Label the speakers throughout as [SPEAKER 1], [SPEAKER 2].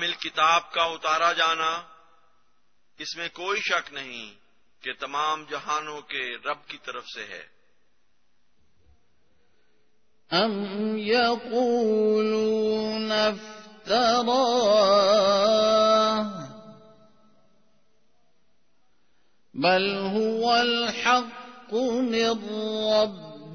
[SPEAKER 1] کامل کتاب کا اتارا جانا، اس میں کوئی شک نہیں کہ تمام جہانوں کے رب کی طرف سے ہے۔
[SPEAKER 2] أم يقولون افتراه، بل هو الحق من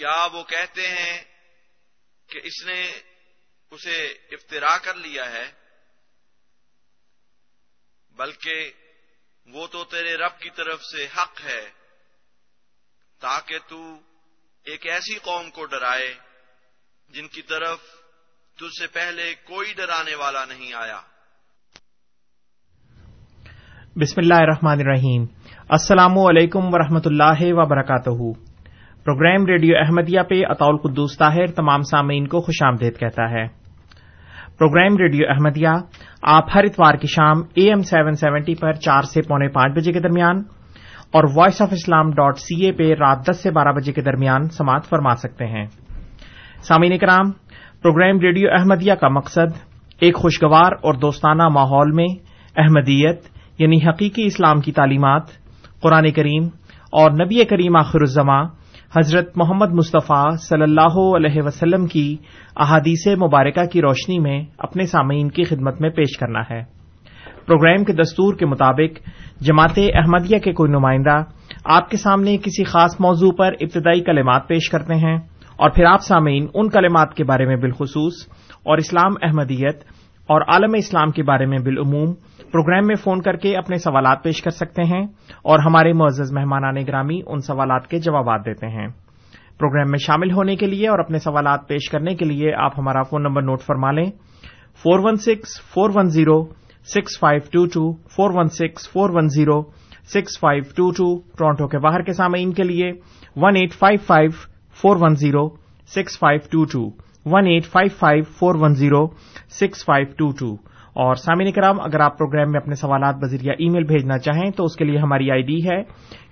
[SPEAKER 1] کیا وہ کہتے ہیں کہ اس نے اسے افطرا کر لیا ہے؟ بلکہ وہ تو تیرے رب کی طرف سے حق ہے، تاکہ تو ایک ایسی قوم کو ڈرائے جن کی طرف تجھ سے پہلے کوئی ڈرانے والا نہیں آیا۔
[SPEAKER 3] بسم اللہ الرحمن الرحیم۔ السلام علیکم ورحمۃ اللہ وبرکاتہ۔ پروگرام ریڈیو احمدیہ پہ اطول قدوس طاہر تمام سامعین کو خوش آمدید کہتا ہے۔ پروگرام ریڈیو احمدیہ آپ ہر اتوار کی شام اے ایم سیون سیونٹی پر چار سے پونے پانچ بجے کے درمیان اور voice of Islam dot C A پہ رات دس سے بارہ بجے کے درمیان سماعت فرما سکتے ہیں۔ سامعین کرام پروگرام ریڈیو احمدیہ کا مقصد ایک خوشگوار اور دوستانہ ماحول میں احمدیت یعنی حقیقی اسلام کی تعلیمات، قرآن کریم اور نبی کریم آخر الزماں حضرت محمد مصطفیٰ صلی اللہ علیہ وسلم کی احادیث مبارکہ کی روشنی میں اپنے سامعین کی خدمت میں پیش کرنا ہے۔ پروگرام کے دستور کے مطابق جماعت احمدیہ کے کوئی نمائندہ آپ کے سامنے کسی خاص موضوع پر ابتدائی کلمات پیش کرتے ہیں اور پھر آپ سامعین ان کلمات کے بارے میں بالخصوص اور اسلام احمدیت اور عالم اسلام کے بارے میں بالعموم پروگرام میں فون کر کے اپنے سوالات پیش کر سکتے ہیں اور ہمارے معزز مہمانان گرامی ان سوالات کے جوابات دیتے ہیں۔ پروگرام میں شامل ہونے کے لیے اور اپنے سوالات پیش کرنے کے لیے آپ ہمارا فون نمبر نوٹ فرما لیں۔ Four one six, four one zero, six five two two, four one six, four one zero, six five two two, Toronto کے باہر کے سامعین کے لیے one eight five five, four one zero, six five two two, one eight five five, four one zero, six five two two. اور سامعین کرام اگر آپ پروگرام میں اپنے سوالات بذریعہ ای میل بھیجنا چاہیں تو اس کے لیے ہماری آئی ڈی ہے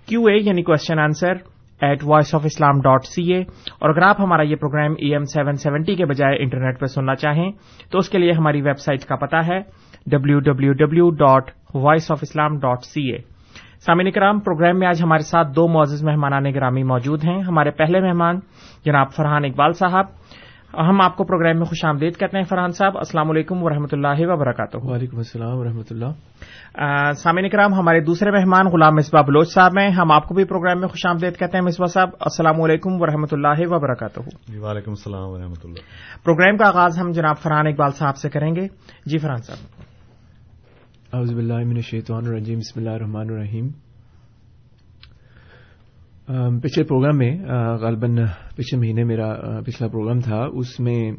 [SPEAKER 3] کیو اے یعنی question answer at voice of Islam dot C A اور اگر آپ ہمارا یہ programme A M seven seventy کے بجائے انٹرنیٹ پہ سننا چاہیں تو اس کے لیے ہماری ویب سائٹ کا پتا ہے W W W dot voice of Islam dot C A سامعین کرام پروگرام میں آج ہمارے ساتھ دو معزز مہمانان گرامی موجود ہیں۔ ہمارے پہلے مہمان جناب فرحان اقبال صاحب ہم آپ کو پروگرام میں خوش آمدید کہتے ہیں فرحان صاحب السلام علیکم و رحمۃ اللہ وبرکاتہ۔
[SPEAKER 4] وعلیکم السلام ورحمۃ اللہ۔
[SPEAKER 3] سامعین کرام ہمارے دوسرے مہمان غلام مصباح بلوچ صاحب ہیں۔ ہم آپ کو بھی پروگرام میں خوش آمدید کہتے ہیں مصباح صاحب السلام علیکم و رحمۃ اللہ وبرکاتہ۔
[SPEAKER 4] وعلیکم السلام ورحمۃ اللہ۔
[SPEAKER 3] پروگرام کا آغاز ہم جناب فرحان اقبال صاحب سے کریں گے۔ جی فرحان صاحب۔
[SPEAKER 4] اعوذ باللہ من الشیطان الرجیم بسم اللہ الرحمن الرحیم۔ پچھلے پروگرام میں غالباً پچھلے مہینے میرا پچھلا پروگرام تھا، اس میں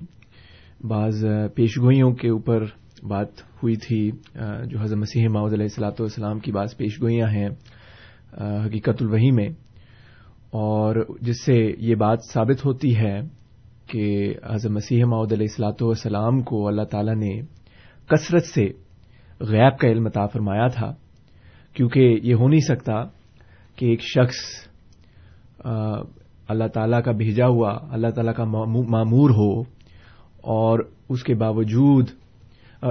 [SPEAKER 4] بعض پیشگوئیوں کے اوپر بات ہوئی تھی جو حضرت مسیح معود علیہ السلاۃ والسلام کی بعض پیشگوئیاں ہیں حقیقت الوحی میں۔ اور جس سے یہ بات ثابت ہوتی ہے کہ حضرت مسیح معود علیہ السلاۃ والسلام کو اللہ تعالی نے کثرت سے غیب کا علم عطا فرمایا تھا، کیونکہ یہ ہو نہیں سکتا کہ ایک شخص اللہ تعالیٰ کا بھیجا ہوا، اللہ تعالیٰ کا معمور ہو اور اس کے باوجود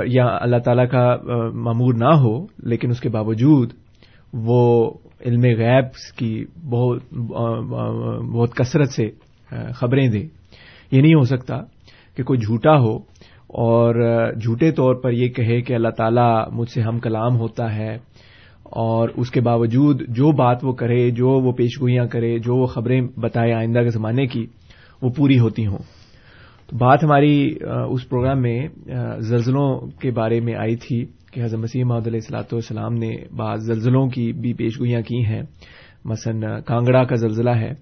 [SPEAKER 4] یا اللہ تعالیٰ کا معمور نہ ہو، لیکن اس کے باوجود وہ علم غیب کی بہت بہت کثرت سے خبریں دے۔ یہ نہیں ہو سکتا کہ کوئی جھوٹا ہو اور جھوٹے طور پر یہ کہے کہ اللہ تعالیٰ مجھ سے ہم کلام ہوتا ہے اور اس کے باوجود جو بات وہ کرے، جو وہ پیشگوئیاں کرے، جو وہ خبریں بتائے آئندہ کے زمانے کی، وہ پوری ہوتی ہوں۔ تو بات ہماری اس پروگرام میں زلزلوں کے بارے میں آئی تھی کہ حضرت مسیح محمد علیہ السلاۃ والسلام نے بعض زلزلوں کی بھی پیشگوئیاں کی ہیں۔ مثلا کانگڑا کا زلزلہ ہے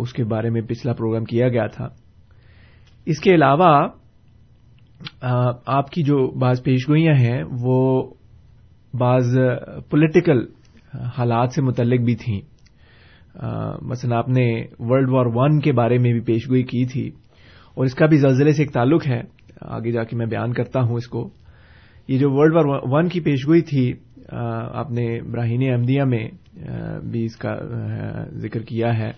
[SPEAKER 4] اس کے بارے میں پچھلا پروگرام کیا گیا تھا۔ اس کے علاوہ آپ کی جو بعض پیشگوئیاں ہیں، وہ بعض پولیٹیکل حالات سے متعلق بھی تھیں۔ مثلا آپ نے ورلڈ وار ون کے بارے میں بھی پیشگوئی کی تھی اور اس کا بھی زلزلے سے ایک تعلق ہے۔ آگے جا کے میں بیان کرتا ہوں اس کو۔ یہ جو ورلڈ وار ون کی پیشگوئی تھی آپ نے براہین احمدیہ میں بھی اس کا ذکر کیا ہے۔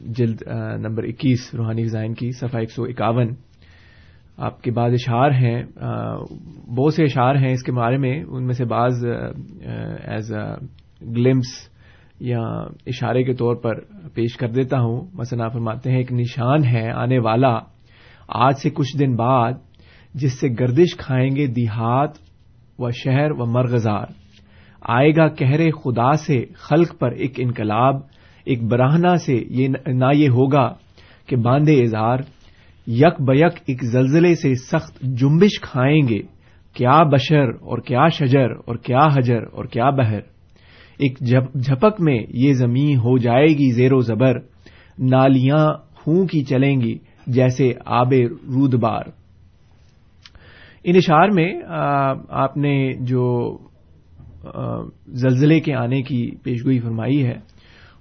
[SPEAKER 4] جلد نمبر اکیس، روحانی ڈیزائن کی، صفحہ ایک سو اکاون۔ آپ کے بعض اشعار ہیں بہت سے اشعار ہیں اس کے بارے میں، ان میں سے بعض ایز اے گلمس یا اشارے کے طور پر پیش کر دیتا ہوں۔ مثلا فرماتے ہیں، ایک نشان ہے آنے والا، آج سے کچھ دن بعد، جس سے گردش کھائیں گے دیہات و شہر و مرغزار۔ آئے گا کہرے خدا سے، خلق پر ایک انقلاب، ایک براہنا سے یہ، نہ یہ ہوگا کہ باندھے اظہار۔ یک بیک ایک زلزلے سے سخت جنبش کھائیں گے۔ کیا بشر اور کیا شجر اور کیا حجر اور کیا بہر۔ ایک جھپک میں یہ زمین ہو جائے گی زیر و زبر۔ نالیاں خوں کی چلیں گی جیسے آب رود بار ان اشار میں آپ نے جو زلزلے کے آنے کی پیشگوئی فرمائی ہے،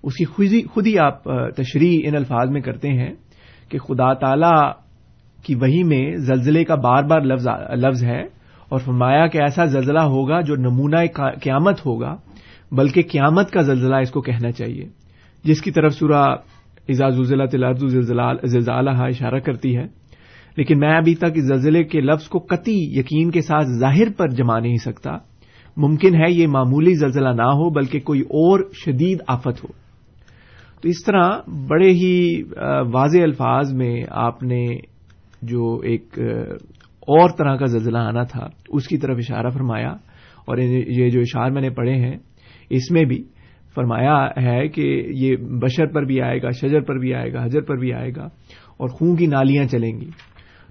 [SPEAKER 4] اس کی خود ہی آپ تشریح ان الفاظ میں کرتے ہیں۔ کہ خدا تعالی کی وہی میں زلزلے کا بار بار لفظ ہے اور فرمایا کہ ایسا زلزلہ ہوگا جو نمونہ قیامت ہوگا، بلکہ قیامت کا زلزلہ اس کو کہنا چاہیے، جس کی طرف سورہ اعزاز زلزالہ اشارہ کرتی ہے۔ لیکن میں ابھی تک اس زلزلے کے لفظ کو قطعی یقین کے ساتھ ظاہر پر جما نہیں سکتا۔ ممکن ہے یہ معمولی زلزلہ نہ ہو، بلکہ کوئی اور شدید آفت ہو۔ تو اس طرح بڑے ہی واضح الفاظ میں آپ نے جو ایک اور طرح کا زلزلہ آنا تھا، اس کی طرف اشارہ فرمایا اور یہ جو اشار میں نے پڑھے ہیں، اس میں بھی فرمایا ہے کہ یہ بشر پر بھی آئے گا، شجر پر بھی آئے گا، حجر پر بھی آئے گا اور خون کی نالیاں چلیں گی۔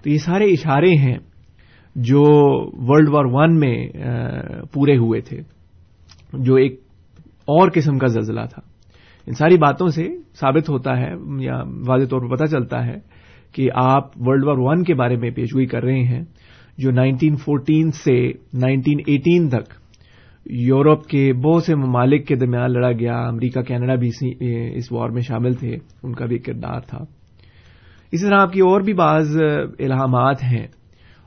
[SPEAKER 4] تو یہ سارے اشارے ہیں جو ورلڈ وار ون میں پورے ہوئے تھے، جو ایک اور قسم کا زلزلہ تھا۔ ان ساری باتوں سے ثابت ہوتا ہے یا واضح طور پر پتہ چلتا ہے کہ آپ ورلڈ وار ون کے بارے میں پیشگوئی کر رہے ہیں، جو نائنٹین فورٹین سے نائنٹین ایٹین تک یورپ کے بہت سے ممالک کے درمیان لڑا گیا، امریکہ، کینیڈا بھی اس وار میں شامل تھے، ان کا بھی کردار تھا۔ اسی طرح آپ کی اور بھی بعض الہامات ہیں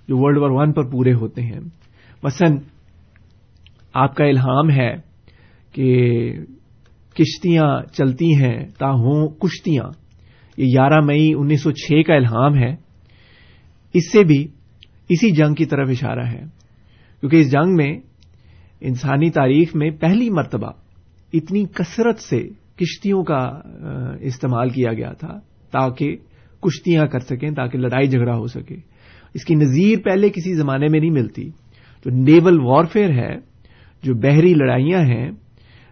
[SPEAKER 4] جو ورلڈ وار ون پر پورے ہوتے ہیں۔ مثلا آپ کا الہام ہے کہ کشتیاں چلتی ہیں تا ہوں کشتیاں۔ یہ گیارہ مئی انیس سو چھ کا الہام ہے۔ اس سے بھی اسی جنگ کی طرف اشارہ ہے۔ کیونکہ اس جنگ میں انسانی تاریخ میں پہلی مرتبہ اتنی کثرت سے کشتیوں کا استعمال کیا گیا تھا تاکہ کشتیاں کر سکیں، تاکہ لڑائی جھگڑا ہو سکے۔ اس کی نظیر پہلے کسی زمانے میں نہیں ملتی۔ جو نیول وارفیئر ہے، جو بحری لڑائیاں ہیں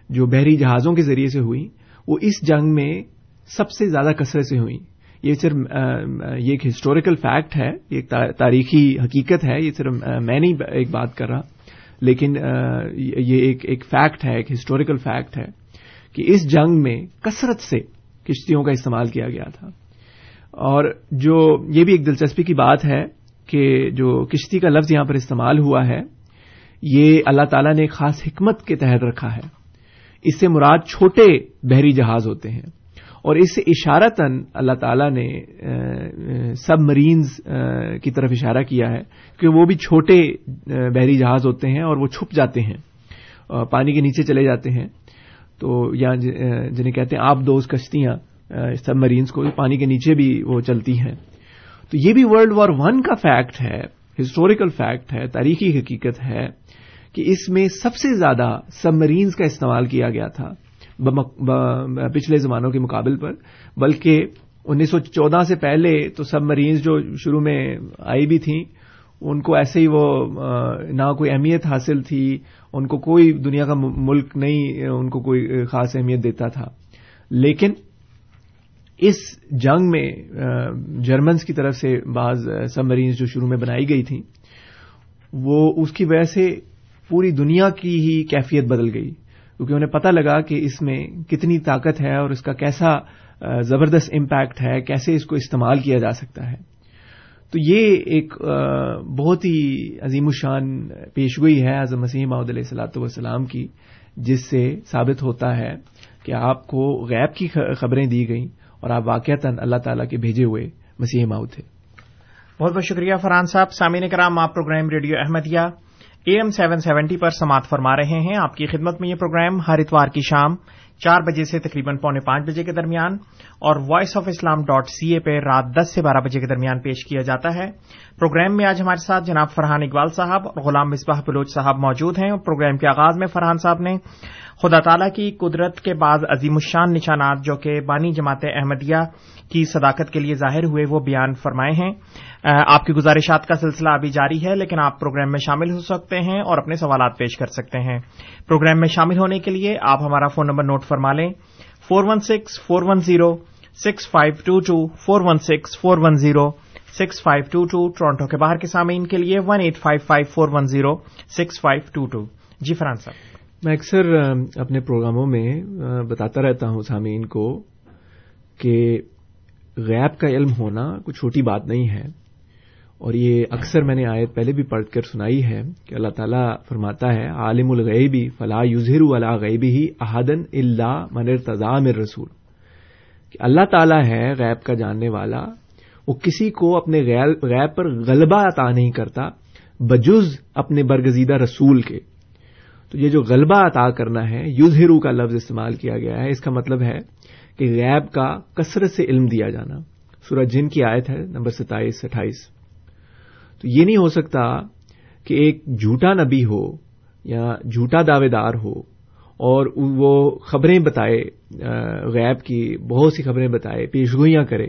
[SPEAKER 4] جو بحری جہازوں کے ذریعے سے ہوئی وہ اس جنگ میں سب سے زیادہ کثرت سے ہوئی یہ صرف یہ ایک ہسٹوریکل فیکٹ ہے ایک تاریخی حقیقت ہے، یہ صرف میں نہیں ایک بات کر رہا۔ لیکن یہ ایک ایک فیکٹ ہے، ایک ہسٹوریکل فیکٹ ہے کہ اس جنگ میں کثرت سے کشتیوں کا استعمال کیا گیا تھا۔ اور جو، یہ بھی ایک دلچسپی کی بات ہے کہ جو کشتی کا لفظ یہاں پر استعمال ہوا ہے، یہ اللہ تعالیٰ نے ایک خاص حکمت کے تحت رکھا ہے۔ اس سے مراد چھوٹے بحری جہاز ہوتے ہیں۔ اور اس سے اشارتاً اللہ تعالیٰ نے سب مرینز کی طرف اشارہ کیا ہے کہ وہ بھی چھوٹے بحری جہاز ہوتے ہیں اور وہ چھپ جاتے ہیں پانی کے نیچے چلے جاتے ہیں۔ تو یہاں جنہیں کہتے ہیں آپ دوز کشتیاں سب مرینز کو، پانی کے نیچے بھی وہ چلتی ہیں۔ تو یہ بھی ورلڈ وار ون کا فیکٹ ہے، ہسٹوریکل فیکٹ ہے، تاریخی حقیقت ہے۔ کہ اس میں سب سے زیادہ سب مرینز کا استعمال کیا گیا تھا پچھلے زمانوں کے مقابل پر، بلکہ انیس سو چودہ سے پہلے تو سب مرینز جو شروع میں آئی بھی تھیں، ان کو ایسے ہی وہ نہ کوئی اہمیت حاصل تھی، ان کو کوئی دنیا کا ملک نہیں، ان کو کوئی خاص اہمیت دیتا تھا۔ لیکن اس جنگ میں جرمنز کی طرف سے بعض سب مرینز جو شروع میں بنائی گئی تھیں، وہ اس کی وجہ سے پوری دنیا کی ہی کیفیت بدل گئی، کیونکہ انہیں پتہ لگا کہ اس میں کتنی طاقت ہے اور اس کا کیسا زبردست امپیکٹ ہے، کیسے اس کو استعمال کیا جا سکتا ہے۔ تو یہ ایک بہت ہی عظیم الشان پیشگوئی ہے اعظم مسیح محدود علیہ السلاۃ والسلام کی، جس سے ثابت ہوتا ہے کہ آپ کو غیب کی خبریں دی گئیں اور آپ واقعتاً اللہ تعالیٰ کے بھیجے ہوئے مسیح ماؤ تھے۔
[SPEAKER 3] بہت بہت شکریہ فرحان صاحب، سامعین کرام، آپ programme radio Ahmadiyya A M seven seventy پر سماعت فرما رہے ہیں۔ آپ کی خدمت میں یہ پروگرام ہر اتوار کی شام چار بجے سے تقریباً پونے پانچ بجے کے درمیان اور voice of Islam dot C A پہ رات دس سے بارہ بجے کے درمیان پیش کیا جاتا ہے۔ پروگرام میں آج ہمارے ساتھ جناب فرحان اقبال صاحب اور غلام مصباح بلوچ صاحب موجود ہیں۔ اور پروگرام کے آغاز میں فرحان صاحب نے خدا تعالی کی قدرت کے بعض عظیم الشان نشانات جو کہ بانی جماعت احمدیہ کی صداقت کے لیے ظاہر ہوئے وہ بیان فرمائے ہیں۔ آپ کی گزارشات کا سلسلہ ابھی جاری ہے، لیکن آپ پروگرام میں شامل ہو سکتے ہیں اور اپنے سوالات پیش کر سکتے ہیں۔ پروگرام میں شامل ہونے کے لیے آپ ہمارا فون نمبر نوٹ فرما لیں۔ Four one six, four one zero, six five two two, four one six, four one zero, six five two two Toronto کے باہر کے سامعین کے لیے one eight five five four one zero, six five two two. جی فرحان صاحب۔
[SPEAKER 4] میں اکثر اپنے پروگراموں میں بتاتا رہتا ہوں سامعین کو کہ غیب کا علم ہونا کوئی چھوٹی بات نہیں ہے۔ اور یہ اکثر میں نے آیت پہلے بھی پڑھ کر سنائی ہے کہ اللہ تعالیٰ فرماتا ہے، عالم الغیبی فلاح یوزر اللہ غیبی ہی احدن اللہ من ارتضام رسول۔ کہ اللہ تعالیٰ ہے غیب کا جاننے والا، وہ کسی کو اپنے غیب پر غلبہ عطا نہیں کرتا، بجز اپنے برگزیدہ رسول کے۔ تو یہ جو غلبہ عطا کرنا ہے یوزہرو کا لفظ استعمال کیا گیا ہے، اس کا مطلب ہے کہ غیب کا کثرت سے علم دیا جانا۔ سورج جن کی آیت ہے، نمبر ستائیس، اٹھائیس۔ تو یہ نہیں ہو سکتا کہ ایک جھوٹا نبی ہو یا جھوٹا دعوے دار ہو اور وہ خبریں بتائے غیب کی بہت سی خبریں بتائے، پیشگوئیاں کرے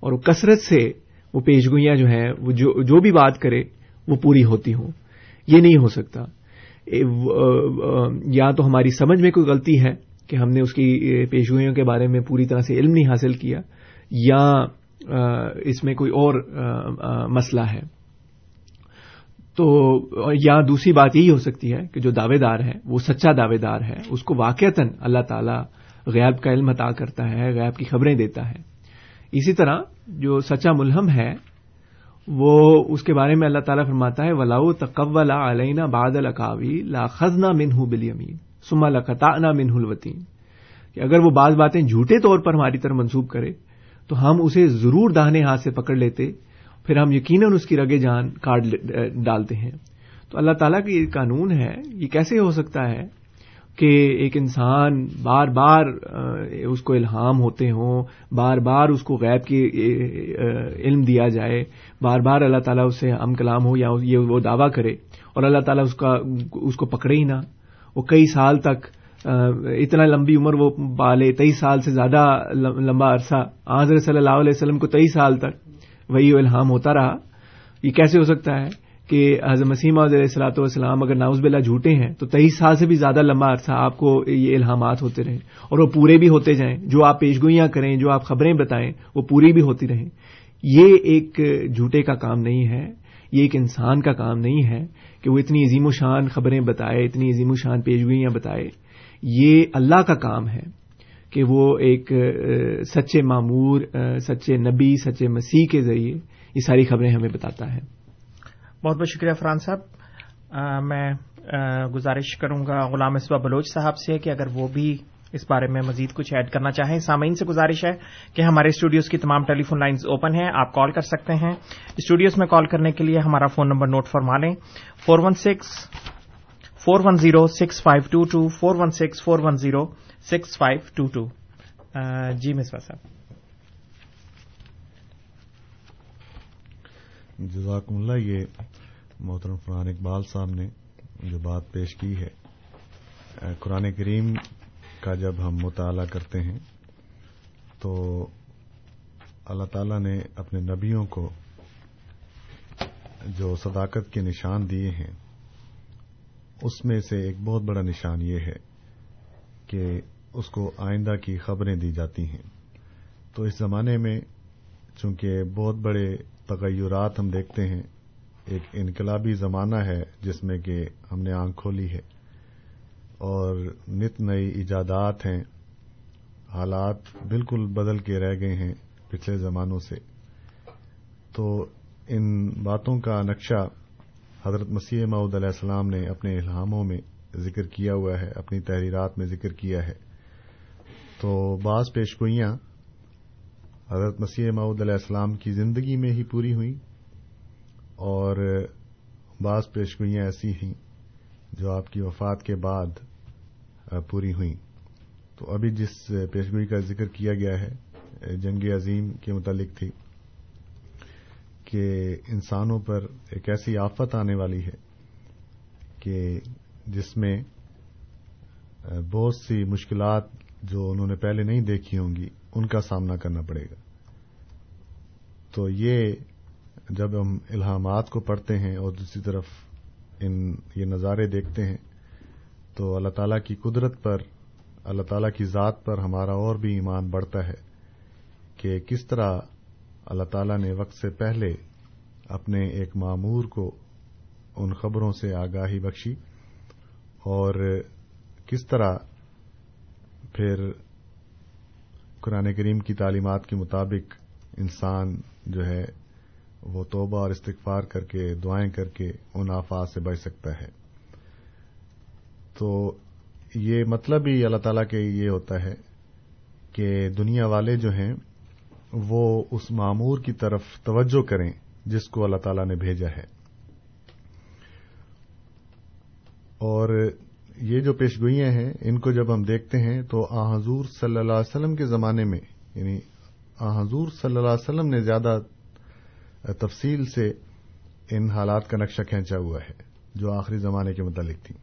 [SPEAKER 4] اور کثرت سے وہ پیشگوئیاں جو ہیں، وہ جو بھی بات کرے، وہ پوری ہوتی ہوں۔ یہ نہیں ہو سکتا۔ یا تو ہماری سمجھ میں کوئی غلطی ہے کہ ہم نے اس کی پیشگوئیوں کے بارے میں پوری طرح سے علم نہیں حاصل کیا، یا اس میں کوئی اور مسئلہ ہے۔ تو، یا دوسری بات یہی ہو سکتی ہے کہ جو دعوے دار ہے، وہ سچا دعوے دار ہے، اس کو واقعتاً اللہ تعالی غیب کا علم عطا کرتا ہے غیب کی خبریں دیتا ہے۔ اسی طرح جو سچا ملہم ہے وہ اس کے بارے میں اللہ تعالیٰ فرماتا ہے ولاؤ تقول علینا باد القاوی لا خزنا منہ بل امین سما لقتا منہ الوطین کہ اگر وہ بعض باتیں جھوٹے طور پر ہماری طرف منسوب کرے تو ہم اسے ضرور داہنے ہاتھ سے پکڑ لیتے، پھر ہم یقیناً اس کی رگے جان کاٹ ڈالتے ہیں۔ تو اللہ تعالیٰ کا یہ قانون ہے، یہ کیسے ہو سکتا ہے؟ کہ ایک انسان بار بار اس کو الہام ہوتے ہوں، بار بار اس کو غیب کی علم دیا جائے، بار بار اللہ تعالیٰ اس سے ہم کلام ہو یا یہ وہ دعویٰ کرے اور اللہ تعالیٰ اس کا، اس کو پکڑے ہی نہ۔ وہ کئی سال تک اتنا لمبی عمر وہ پالے، تیئیس سال سے زیادہ لمبا عرصہ۔ آضر صلی اللہ علیہ وسلم کو تیئیس سال تک وہی الہام ہوتا رہا۔ یہ کیسے ہو سکتا ہے؟ کہ حضرت مسیمہ علیہ السلاۃ والسلام اگر ناؤز بلا جھوٹے ہیں تو تیئیس سال سے بھی زیادہ لمبا عرصہ آپ کو یہ الہامات ہوتے رہیں اور وہ پورے بھی ہوتے جائیں۔ جو آپ پیشگوئیاں کریں، جو آپ خبریں بتائیں، وہ پوری بھی ہوتی رہیں۔ یہ ایک جھوٹے کا کام نہیں ہے۔ یہ ایک انسان کا کام نہیں ہے کہ وہ اتنی عظیم و شان خبریں بتائے، اتنی عظیم و شان پیشگوئیاں بتائے۔ یہ اللہ کا کام ہے کہ وہ ایک سچے معمور سچے نبی، سچے مسیح کے ذریعے یہ ساری خبریں ہمیں بتاتا ہے۔
[SPEAKER 3] بہت بہت شکریہ فرحان صاحب۔ میں گزارش کروں گا غلام اسبا بلوچ صاحب سے کہ اگر وہ بھی اس بارے میں مزید کچھ ایڈ کرنا چاہیں۔ سامعین سے گزارش ہے کہ ہمارے اسٹوڈیوز کی تمام ٹیلی فون لائنز اوپن ہیں، آپ کال کر سکتے ہیں۔ اسٹوڈیوز میں کال کرنے کے لیے ہمارا فون نمبر نوٹ فرما لیں۔ Four one six, four one zero, six five two two, four one six, four one zero, six five two two. جی مصباح صاحب۔
[SPEAKER 5] جزاکم اللہ، یہ محترم فرحان اقبال صاحب نے جو بات پیش کی ہے۔ قرآن کریم کا جب ہم مطالعہ کرتے ہیں، تو اللہ تعالی نے اپنے نبیوں کو جو صداقت کے نشان دیے ہیں، اس میں سے ایک بہت بڑا نشان یہ ہے کہ اس کو آئندہ کی خبریں دی جاتی ہیں۔ تو اس زمانے میں چونکہ بہت بڑے تغیرات ہم دیکھتے ہیں۔ ایک انقلابی زمانہ ہے جس میں کہ ہم نے آنکھ کھولی ہے اور نت نئی ایجادات ہیں۔ حالات بالکل بدل کے رہ گئے ہیں پچھلے زمانوں سے۔ تو ان باتوں کا نقشہ حضرت مسیح معود علیہ السلام نے اپنے الہاموں میں ذکر کیا ہوا ہے، اپنی تحریرات میں ذکر کیا ہے۔ تو بعض پیشگوئیاں حضرت مسیح معود علیہ السلام کی زندگی میں ہی پوری ہوئی اور بعض پیشگوئیاں ایسی ہیں جو آپ کی وفات کے بعد پوری ہوئیں تو ابھی جس پیشگوئی کا ذکر کیا گیا ہے، جنگ عظیم کے متعلق تھی کہ انسانوں پر ایک ایسی آفت آنے والی ہے کہ جس میں بہت سی مشکلات جو انہوں نے پہلے نہیں دیکھی ہوں گی ان کا سامنا کرنا پڑے گا۔ تو یہ جب ہم الہامات کو پڑھتے ہیں اور دوسری طرف ان یہ نظارے دیکھتے ہیں، تو اللہ تعالیٰ کی قدرت پر، اللہ تعالیٰ کی ذات پر ہمارا اور بھی ایمان بڑھتا ہے کہ کس طرح اللہ تعالیٰ نے وقت سے پہلے اپنے ایک معمور کو ان خبروں سے آگاہی بخشی اور کس طرح پھر قرآن کریم کی تعلیمات کے مطابق انسان جو ہے وہ توبہ اور استغفار کر کے، دعائیں کر کے ان آفات سے بچ سکتا ہے۔ تو یہ مطلب ہی اللہ تعالیٰ کے یہ ہوتا ہے کہ دنیا والے جو ہیں وہ اس معمور کی طرف توجہ کریں جس کو اللہ تعالیٰ نے بھیجا ہے۔ اور یہ جو پیشگوئیاں ہیں، ان کو جب ہم دیکھتے ہیں تو آ حضور صلی اللہ علیہ وسلم کے زمانے میں یعنی آ حضور صلی اللہ علیہ وسلم نے زیادہ تفصیل سے ان حالات کا نقشہ کھینچا ہوا ہے، جو آخری زمانے کے متعلق تھیں۔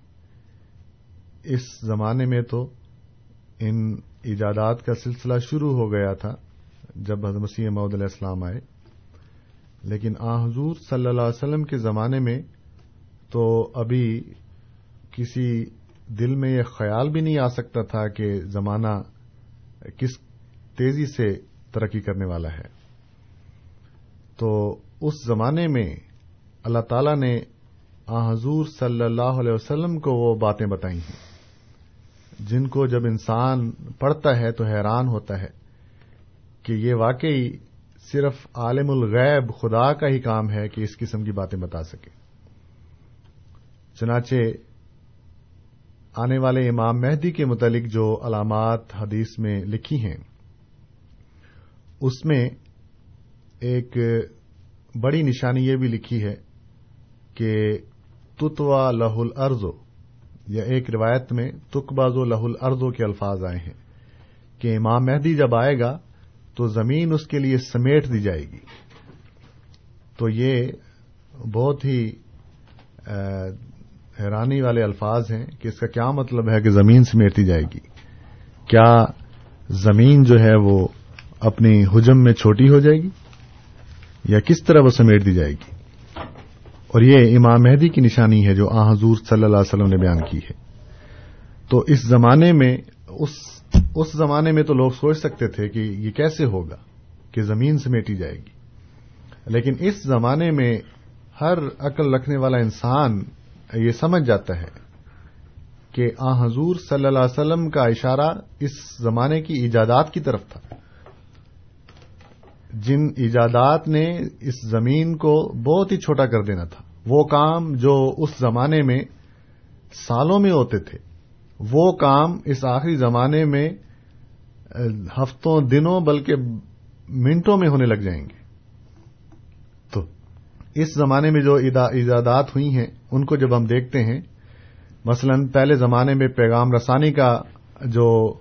[SPEAKER 5] اس زمانے میں تو ان ایجادات کا سلسلہ شروع ہو گیا تھا، جب حضرت مسیح محدود علیہ السلام آئے۔ لیکن آ حضور صلی اللہ علیہ وسلم کے زمانے میں تو ابھی کسی دل میں یہ خیال بھی نہیں آ سکتا تھا کہ زمانہ کس تیزی سے ترقی کرنے والا ہے۔ تو اس زمانے میں اللہ تعالی نے آ حضور صلی اللہ علیہ وسلم کو وہ باتیں بتائی ہیں۔ جن کو جب انسان پڑھتا ہے تو حیران ہوتا ہے کہ یہ واقعی صرف عالم الغیب خدا کا ہی کام ہے کہ اس قسم کی باتیں بتا سکے۔ چنانچہ آنے والے امام مہدی کے متعلق جو علامات حدیث میں لکھی ہیں، اس میں ایک بڑی نشانی یہ بھی لکھی ہے کہ تتوا لہ الارض، یا ایک روایت میں تکباز و لہ الارض کے الفاظ آئے ہیں کہ امام مہدی جب آئے گا تو زمین اس کے لیے سمیٹ دی جائے گی۔ تو یہ بہت ہی حیرانی والے الفاظ ہیں کہ اس کا کیا مطلب ہے کہ زمین سمیٹتی جائے گی؟ کیا زمین جو ہے وہ اپنی حجم میں چھوٹی ہو جائے گی؟ یا کس طرح وہ سمیٹ دی جائے گی؟ اور یہ امام مہدی کی نشانی ہے جو آ حضور صلی اللہ علیہ وسلم نے بیان کی ہے۔ تو اس زمانے میں، اس اس زمانے میں تو لوگ سوچ سکتے تھے کہ یہ کیسے ہوگا کہ زمین سمیٹی جائے گی؟ لیکن اس زمانے میں ہر عقل رکھنے والا انسان یہ سمجھ جاتا ہے کہ آ حضور صلی اللہ علیہ وسلم کا اشارہ اس زمانے کی ایجادات کی طرف تھا۔ جن ایجادات نے اس زمین کو بہت ہی چھوٹا کر دینا تھا۔ وہ کام جو اس زمانے میں سالوں میں ہوتے تھے، وہ کام اس آخری زمانے میں، ہفتوں دنوں بلکہ منٹوں میں ہونے لگ جائیں گے۔ اس زمانے میں جو ایجادات ہوئی ہیں، ان کو جب ہم دیکھتے ہیں، مثلا پہلے زمانے میں پیغام رسانی کا جو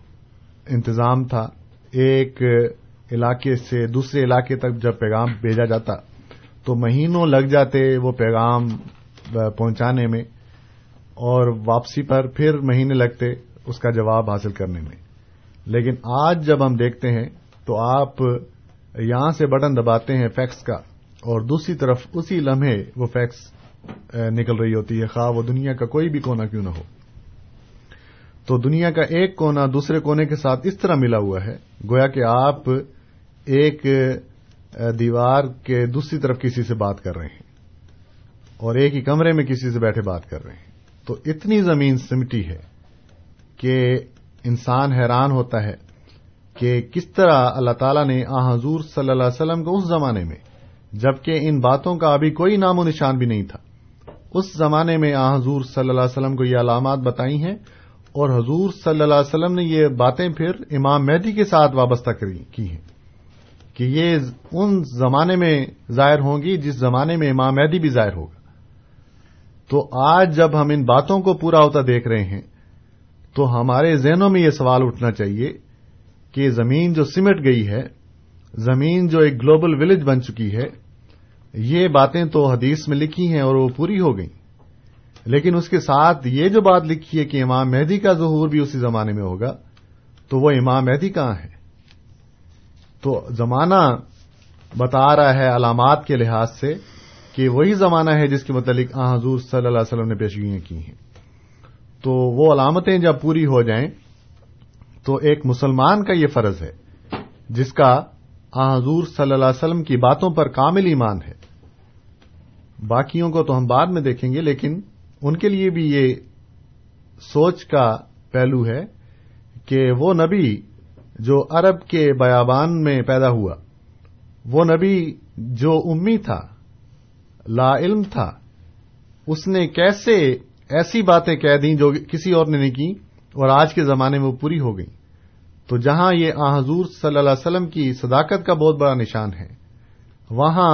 [SPEAKER 5] انتظام تھا، ایک علاقے سے دوسرے علاقے تک جب پیغام بھیجا جاتا، تو مہینوں لگ جاتے وہ پیغام پہنچانے میں اور واپسی پر پھر مہینے لگتے اس کا جواب حاصل کرنے میں۔ لیکن آج جب ہم دیکھتے ہیں، تو آپ یہاں سے بٹن دباتے ہیں فیکس کا۔ اور دوسری طرف اسی لمحے وہ فیکس نکل رہی ہوتی ہے۔ خواہ وہ دنیا کا کوئی بھی کونا کیوں نہ ہو۔ تو دنیا کا ایک کونا دوسرے کونے کے ساتھ اس طرح ملا ہوا ہے۔ گویا کہ آپ ایک دیوار کے دوسری طرف کسی سے بات کر رہے ہیں اور ایک ہی کمرے میں کسی سے بیٹھے بات کر رہے ہیں۔ تو اتنی زمین سمٹی ہے کہ انسان حیران ہوتا ہے کہ کس طرح اللہ تعالیٰ نے آ حضور صلی اللہ علیہ وسلم کو اس زمانے میں جبکہ ان باتوں کا ابھی کوئی نام و نشان بھی نہیں تھا۔ اس زمانے میں آ حضور صلی اللہ علیہ وسلم کو یہ علامات بتائی ہیں اور حضور صلی اللہ علیہ وسلم نے یہ باتیں پھر امام مہدی کے ساتھ وابستہ کی ہیں کہ یہ ان زمانے میں ظاہر ہوں گی جس زمانے میں امام مہدی بھی ظاہر ہوگا۔ تو آج جب ہم ان باتوں کو پورا ہوتا دیکھ رہے ہیں، تو ہمارے ذہنوں میں یہ سوال اٹھنا چاہیے کہ زمین جو سمٹ گئی ہے، زمین جو ایک گلوبل ولیج بن چکی ہے یہ باتیں تو حدیث میں لکھی ہیں اور وہ پوری ہو گئیں۔ لیکن اس کے ساتھ یہ جو بات لکھی ہے کہ امام مہدی کا ظہور بھی اسی زمانے میں ہوگا، تو وہ امام مہدی کہاں ہے؟ تو زمانہ بتا رہا ہے علامات کے لحاظ سے کہ وہی زمانہ ہے جس کے متعلق آ حضور صلی اللہ علیہ وسلم نے پیشگیاں کی ہیں۔ تو وہ علامتیں جب پوری ہو جائیں، تو ایک مسلمان کا یہ فرض ہے، جس کا ہاں، حضور صلی اللہ علیہ وسلم کی باتوں پر کامل ایمان ہے۔ باقیوں کو تو ہم بعد میں دیکھیں گے، لیکن ان کے لیے بھی یہ سوچ کا پہلو ہے کہ وہ نبی جو عرب کے بیابان میں پیدا ہوا، وہ نبی جو امی تھا، لا علم تھا، اس نے کیسے ایسی باتیں کہہ دیں جو کسی اور نے نہیں کی، اور آج کے زمانے میں وہ پوری ہو گئی تو جہاں یہ آ حضور صلی اللہ علیہ وسلم کی صداقت کا بہت بڑا نشان ہے، وہاں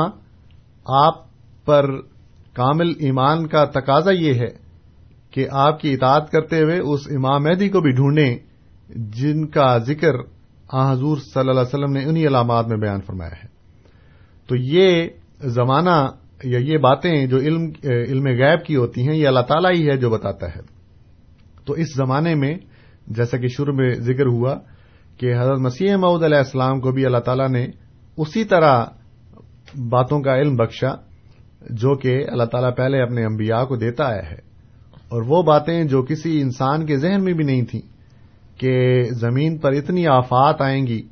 [SPEAKER 5] آپ پر کامل ایمان کا تقاضا یہ ہے کہ آپ کی اطاعت کرتے ہوئے اس امام مہدی کو بھی ڈھونڈیں، جن کا ذکر آ حضور صلی اللہ علیہ وسلم نے انہی علامات میں بیان فرمایا ہے۔ تو یہ زمانہ یا یہ باتیں جو علم علم غیب کی ہوتی ہیں، یہ اللہ تعالیٰ ہی ہے جو بتاتا ہے۔ تو اس زمانے میں جیسا کہ شروع میں ذکر ہوا کہ حضرت مسیح معود علیہ السلام کو بھی اللہ تعالیٰ نے اسی طرح باتوں کا علم بخشا جو کہ اللہ تعالیٰ پہلے اپنے انبیاء کو دیتا آیا ہے۔ اور وہ باتیں جو کسی انسان کے ذہن میں بھی نہیں تھیں کہ زمین پر اتنی آفات آئیں گی،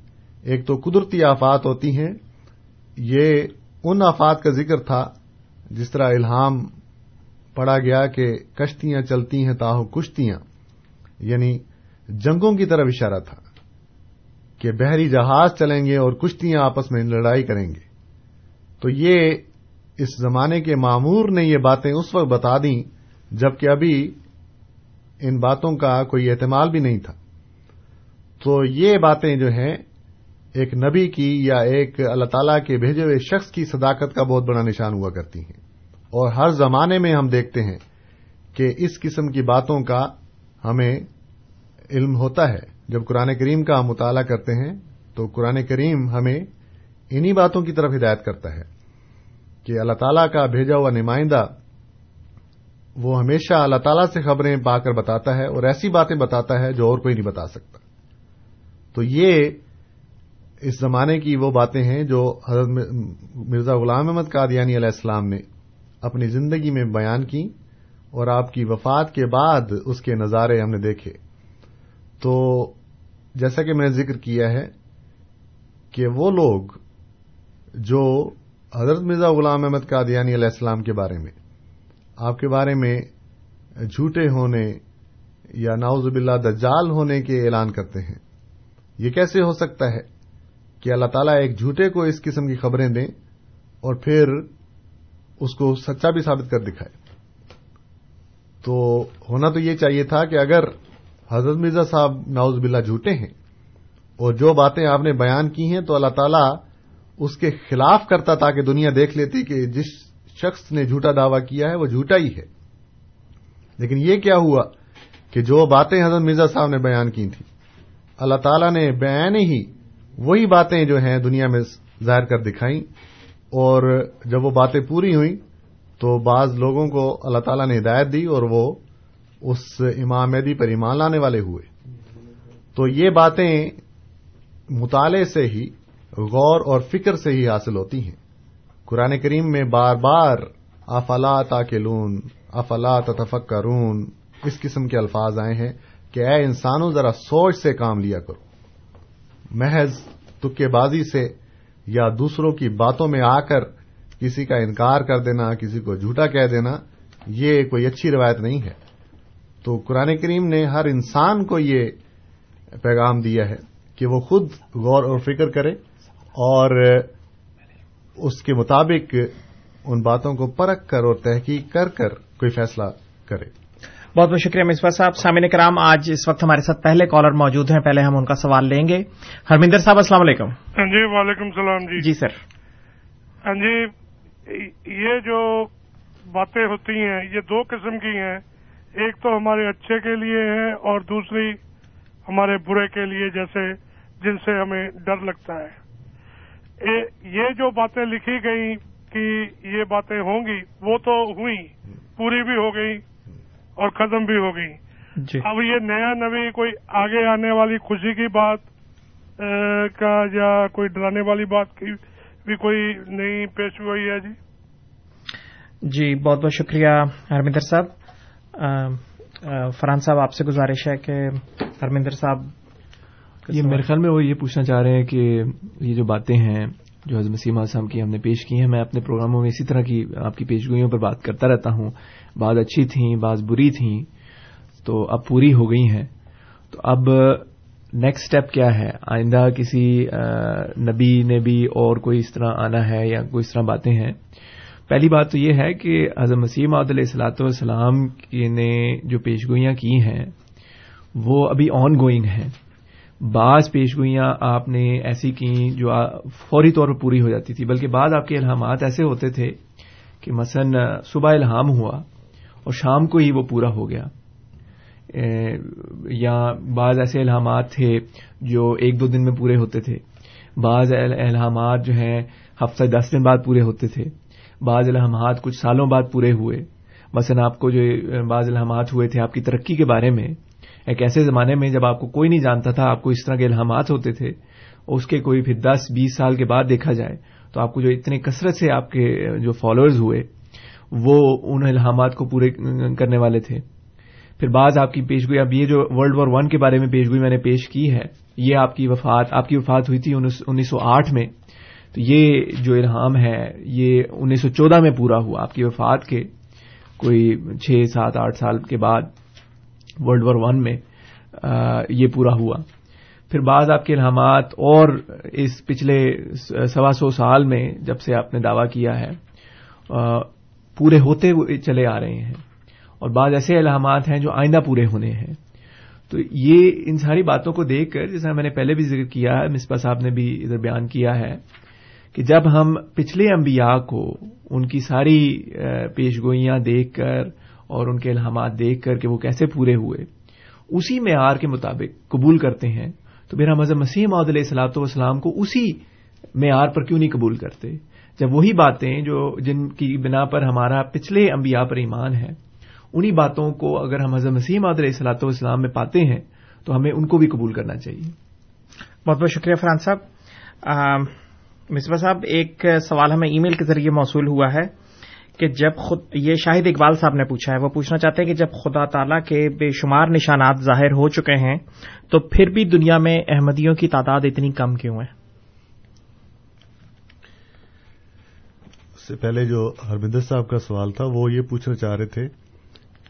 [SPEAKER 5] ایک تو قدرتی آفات ہوتی ہیں، یہ ان آفات کا ذکر تھا جس طرح الہام پڑا گیا کہ کشتیاں چلتی ہیں تاہو کشتیاں یعنی جنگوں کی طرف اشارہ تھا۔ کہ بحری جہاز چلیں گے اور کشتیاں آپس میں لڑائی کریں گے۔ تو یہ اس زمانے کے معمور نے یہ باتیں اس وقت بتا دیں، جبکہ ابھی ان باتوں کا کوئی احتمال بھی نہیں تھا۔ تو یہ باتیں جو ہیں، ایک نبی کی یا ایک اللہ تعالی کے بھیجے ہوئے شخص کی صداقت کا بہت بڑا نشان ہوا کرتی ہیں۔ اور ہر زمانے میں ہم دیکھتے ہیں کہ اس قسم کی باتوں کا ہمیں علم ہوتا ہے۔ جب قرآن کریم کا ہم مطالعہ کرتے ہیں تو قرآن کریم ہمیں انہی باتوں کی طرف ہدایت کرتا ہے کہ اللہ تعالیٰ کا بھیجا ہوا نمائندہ وہ ہمیشہ اللہ تعالیٰ سے خبریں پا کر بتاتا ہے اور ایسی باتیں بتاتا ہے جو اور کوئی نہیں بتا سکتا۔ تو یہ اس زمانے کی وہ باتیں ہیں جو حضرت مرزا غلام احمد قادیانی علیہ السلام نے اپنی زندگی میں بیان کی اور آپ کی وفات کے بعد اس کے نظارے ہم نے دیکھے۔ تو جیسا کہ میں نے ذکر کیا ہے کہ وہ لوگ جو حضرت مرزا غلام احمد قادیانی علیہ السلام کے بارے میں آپ کے بارے میں جھوٹے ہونے یا ناؤز باللہ دجال ہونے کے اعلان کرتے ہیں، یہ کیسے ہو سکتا ہے کہ اللہ تعالیٰ ایک جھوٹے کو اس قسم کی خبریں دیں اور پھر اس کو سچا بھی ثابت کر دکھائے؟ تو ہونا تو یہ چاہیے تھا کہ اگر حضرت مرزا صاحب ناؤز باللہ جھوٹے ہیں اور جو باتیں آپ نے بیان کی ہیں تو اللہ تعالیٰ اس کے خلاف کرتا تاکہ دنیا دیکھ لیتی کہ جس شخص نے جھوٹا دعویٰ کیا ہے وہ جھوٹا ہی ہے۔ لیکن یہ کیا ہوا کہ جو باتیں حضرت مرزا صاحب نے بیان کی تھیں، اللہ تعالیٰ نے بیان ہی وہی باتیں جو ہیں دنیا میں ظاہر کر دکھائیں اور جب وہ باتیں پوری ہوئیں تو بعض لوگوں کو اللہ تعالیٰ نے ہدایت دی اور وہ اس امام مہدی پر ایمان لانے والے ہوئے۔ تو یہ باتیں مطالعے سے ہی، غور اور فکر سے ہی حاصل ہوتی ہیں۔ قرآن کریم میں بار بار افلا تاکلون، افلا تفکرون اس قسم کے الفاظ آئے ہیں کہ اے انسانوں، ذرا سوچ سے کام لیا کرو۔ محض تکے بازی سے یا دوسروں کی باتوں میں آ کر کسی کا انکار کر دینا، کسی کو جھوٹا کہہ دینا، یہ کوئی اچھی روایت نہیں ہے۔ تو قرآن کریم نے ہر انسان کو یہ پیغام دیا ہے کہ وہ خود غور اور فکر کرے اور اس کے مطابق ان باتوں کو پرکھ کر اور تحقیق کر کر کوئی فیصلہ کرے۔
[SPEAKER 3] بہت بہت شکریہ مصباح صاحب۔ سامعین کرام آج اس وقت ہمارے ساتھ پہلے کالر موجود ہیں۔ پہلے ہم ان کا سوال لیں گے۔ ہرمندر صاحب السلام علیکم۔
[SPEAKER 6] ہاں جی وعلیکم السلام جی۔
[SPEAKER 3] جی سر۔
[SPEAKER 6] ہاں جی یہ جو باتیں ہوتی ہیں یہ دو قسم کی ہیں۔ ایک تو ہمارے اچھے کے لیے ہے اور دوسری ہمارے برے کے لیے جیسے جن سے ہمیں ڈر لگتا ہے۔ یہ جو باتیں لکھی گئی کہ یہ باتیں ہوں گی وہ تو ہوئی پوری بھی ہو گئی اور ختم بھی ہو گئی
[SPEAKER 3] جی۔
[SPEAKER 6] اب یہ نیا نوی کوئی آگے آنے والی خوشی کی بات کا یا کوئی ڈرانے والی بات کی بھی کوئی نئی پیش ہوئی ہے جی؟
[SPEAKER 3] جی بہت بہت شکریہ ہرمندر صاحب۔ فرحان صاحب آپ سے گزارش ہے کہ ہرمندر صاحب
[SPEAKER 4] یہ میرے خیال میں وہ یہ پوچھنا چاہ رہے ہیں کہ یہ جو باتیں ہیں جو حضرت مسیم اعظم کی ہم نے پیش کی ہیں میں اپنے پروگراموں میں اسی طرح کی آپ کی پیشگوئیوں پر بات کرتا رہتا ہوں۔ بعض اچھی تھیں بعض بری تھیں تو اب پوری ہو گئی ہیں۔ تو اب نیکسٹ اسٹیپ کیا ہے؟ آئندہ کسی نبی نے بھی اور کوئی اس طرح آنا ہے یا کوئی اس طرح باتیں ہیں؟ پہلی بات تو یہ ہے کہ حضرت مسیم علیہ السلاۃ والسلام نے جو پیشگوئیاں کی ہیں، وہ ابھی آن گوئنگ ہیں۔ بعض پیشگوئیاں آپ نے ایسی کی جو فوری طور پر پوری ہو جاتی تھی، بلکہ بعض آپ کے الہامات ایسے ہوتے تھے کہ مثلا صبح الہام ہوا اور شام کو ہی وہ پورا ہو گیا۔ یا بعض ایسے الہامات تھے جو ایک دو دن میں پورے ہوتے تھے۔ بعض الہامات جو ہیں ہفتہ دس دن بعد پورے ہوتے تھے۔ بعض الحمات کچھ سالوں بعد پورے ہوئے۔ مثلا آپ کو جو بعض الحمات ہوئے تھے آپ کی ترقی کے بارے میں، ایک ایسے زمانے میں جب آپ کو کوئی نہیں جانتا تھا، آپ کو اس طرح کے الحامات ہوتے تھے، اس کے کوئی پھر دس، بیس سال کے بعد دیکھا جائے، تو آپ کو جو اتنے کثرت سے آپ کے جو فالوئرز ہوئے، وہ ان الحامات کو پورے کرنے والے تھے۔ پھر بعض آپ کی پیشگوئی اب یہ جو ورلڈ وار ون کے بارے میں پیشگوئی میں نے پیش کی ہے، یہ آپ کی وفات، آپ کی وفات ہوئی تھی انیس سو آٹھ میں۔ تو یہ جو الہام ہے، یہ انیس سو چودہ میں پورا ہوا۔ آپ کی وفات کے کوئی چھ، سات، آٹھ سال کے بعد ورلڈ وار ون میں یہ پورا ہوا۔ پھر بعض آپ کے الہامات اور اس پچھلے سوا سو سال میں جب سے آپ نے دعویٰ کیا ہے پورے ہوتے چلے آ رہے ہیں۔ اور بعض ایسے الہامات ہیں جو آئندہ پورے ہونے ہیں۔ تو یہ ان ساری باتوں کو دیکھ کر، جیسا میں نے پہلے بھی ذکر کیا ہے مصباح صاحب نے بھی ادھر بیان کیا ہے کہ جب ہم پچھلے انبیاء کو ان کی ساری پیشگوئیاں دیکھ کر اور ان کے الہامات دیکھ کر کہ وہ کیسے پورے ہوئے، اسی معیار کے مطابق قبول کرتے ہیں، تو میرا مذہب مسیح محدود علیہ السلاۃ والسلام کو اسی معیار پر کیوں نہیں قبول کرتے؟ جب وہی باتیں جو جن کی بنا پر ہمارا پچھلے انبیاء پر ایمان ہے، انہی باتوں کو اگر ہم حضرت مسیم علیہ السلاۃ والسلام میں پاتے ہیں، تو ہمیں ان کو بھی قبول کرنا چاہیے۔
[SPEAKER 3] بہت بہت شکریہ فرحان صاحب۔ مصباح صاحب ایک سوال ہمیں ای میل کے ذریعے موصول ہوا ہے کہ جب خود یہ شاہد اقبال صاحب نے پوچھا ہے وہ پوچھنا چاہتے ہیں کہ جب خدا تعالی کے بے شمار نشانات ظاہر ہو چکے ہیں تو پھر بھی دنیا میں احمدیوں کی تعداد اتنی کم کیوں ہے؟
[SPEAKER 5] اس سے پہلے جو ہرمندر صاحب کا سوال تھا وہ یہ پوچھنا چاہ رہے تھے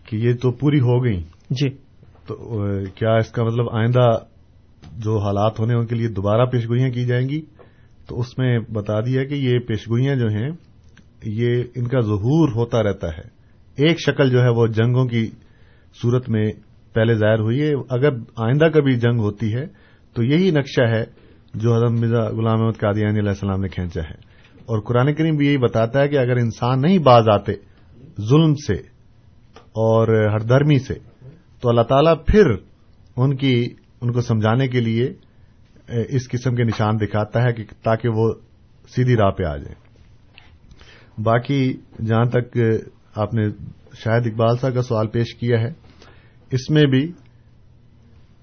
[SPEAKER 5] کہ یہ تو پوری ہو گئی
[SPEAKER 3] جی۔
[SPEAKER 5] تو کیا اس کا مطلب آئندہ جو حالات ہونے ان کے لیے دوبارہ پیشگوئیاں کی جائیں گی؟ تو اس میں بتا دیا کہ یہ پیشگوئیاں جو ہیں، یہ ان کا ظہور ہوتا رہتا ہے۔ ایک شکل جو ہے وہ جنگوں کی صورت میں پہلے ظاہر ہوئی ہے۔ اگر آئندہ کبھی جنگ ہوتی ہے، تو یہی نقشہ ہے جو حضرت مرزا غلام احمد قادیانی علیہ السلام نے کھینچا ہے۔ اور قرآن کریم بھی یہی بتاتا ہے کہ اگر انسان نہیں باز آتے ظلم سے اور ہر درمی سے، تو اللہ تعالیٰ پھر ان کی، ان کو سمجھانے کے لیے اس قسم کے نشان دکھاتا ہے کہ تاکہ وہ سیدھی راہ پہ آ جائیں باقی جہاں تک آپ نے شاید اقبال صاحب کا سوال پیش کیا ہے، اس میں بھی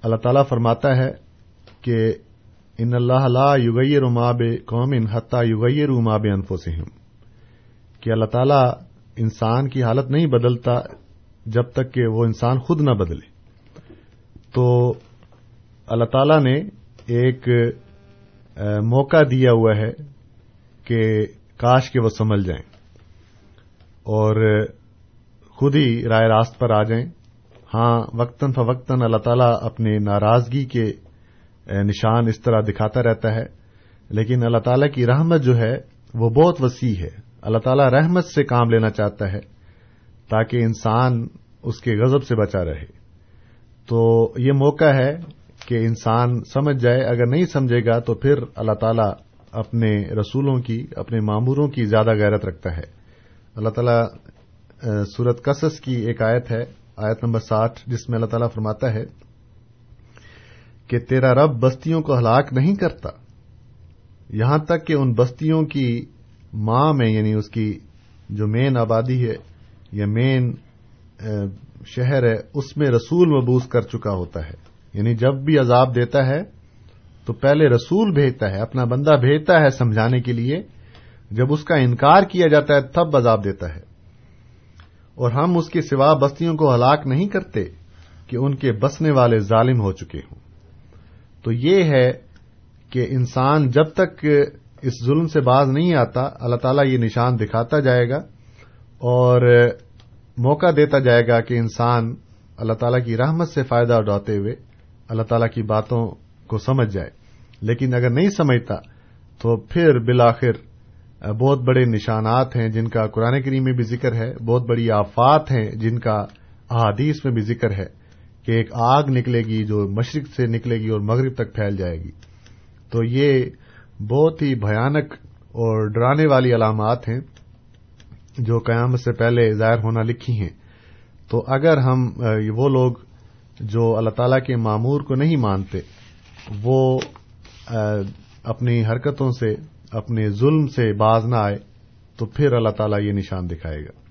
[SPEAKER 5] اللہ تعالیٰ فرماتا ہے کہ ان اللہ لا یوگی رماب قوم ان حتہ یوگی روماب انفوسم کہ اللہ تعالیٰ انسان کی حالت نہیں بدلتا جب تک کہ وہ انسان خود نہ بدلے۔ تو اللہ تعالی نے ایک موقع دیا ہوا ہے کہ کاش کے وہ سمجھ جائیں اور خود ہی رائے راست پر آ جائیں۔ ہاں وقتاً فوقتاً اللہ تعالیٰ اپنے ناراضگی کے نشان اس طرح دکھاتا رہتا ہے۔ لیکن اللہ تعالیٰ کی رحمت جو ہے، وہ بہت وسیع ہے۔ اللہ تعالیٰ رحمت سے کام لینا چاہتا ہے تاکہ انسان اس کے غضب سے بچا رہے۔ تو یہ موقع ہے کہ انسان سمجھ جائے، اگر نہیں سمجھے گا تو پھر اللہ تعالیٰ اپنے رسولوں کی، اپنے معموروں کی زیادہ غیرت رکھتا ہے۔ اللہ تعالیٰ سورت قصص کی ایک آیت ہے، آیت نمبر ساٹھ، جس میں اللہ تعالیٰ فرماتا ہے کہ تیرا رب بستیوں کو ہلاک نہیں کرتا۔ یہاں تک کہ ان بستیوں کی ماں میں یعنی اس کی جو مین آبادی ہے یا مین شہر ہے، اس میں رسول مبوس کر چکا ہوتا ہے۔ یعنی جب بھی عذاب دیتا ہے تو پہلے رسول بھیجتا ہے، اپنا بندہ بھیجتا ہے سمجھانے کے لیے۔ جب اس کا انکار کیا جاتا ہے، تب عذاب دیتا ہے۔ اور ہم اس کے سوا بستیوں کو ہلاک نہیں کرتے کہ ان کے بسنے والے ظالم ہو چکے ہوں۔ تو یہ ہے کہ انسان جب تک اس ظلم سے باز نہیں آتا، اللہ تعالیٰ یہ نشان دکھاتا جائے گا اور موقع دیتا جائے گا کہ انسان اللہ تعالیٰ کی رحمت سے فائدہ اٹھاتے ہوئے اللہ تعالیٰ کی باتوں کو سمجھ جائے۔ لیکن اگر نہیں سمجھتا، تو پھر بالآخر بہت بڑے نشانات ہیں جن کا قرآن کریم میں بھی ذکر ہے، بہت بڑی آفات ہیں جن کا احادیث میں بھی ذکر ہے کہ ایک آگ نکلے گی جو مشرق سے نکلے گی اور مغرب تک پھیل جائے گی۔ تو یہ بہت ہی بھیانک اور ڈرانے والی علامات ہیں جو قیامت سے پہلے ظاہر ہونا لکھی ہیں۔ تو اگر ہم وہ لوگ جو اللہ تعالی کے معمور کو نہیں مانتے، وہ اپنی حرکتوں سے، اپنے ظلم سے باز نہ آئے، تو پھر اللہ تعالیٰ یہ نشان دکھائے گا۔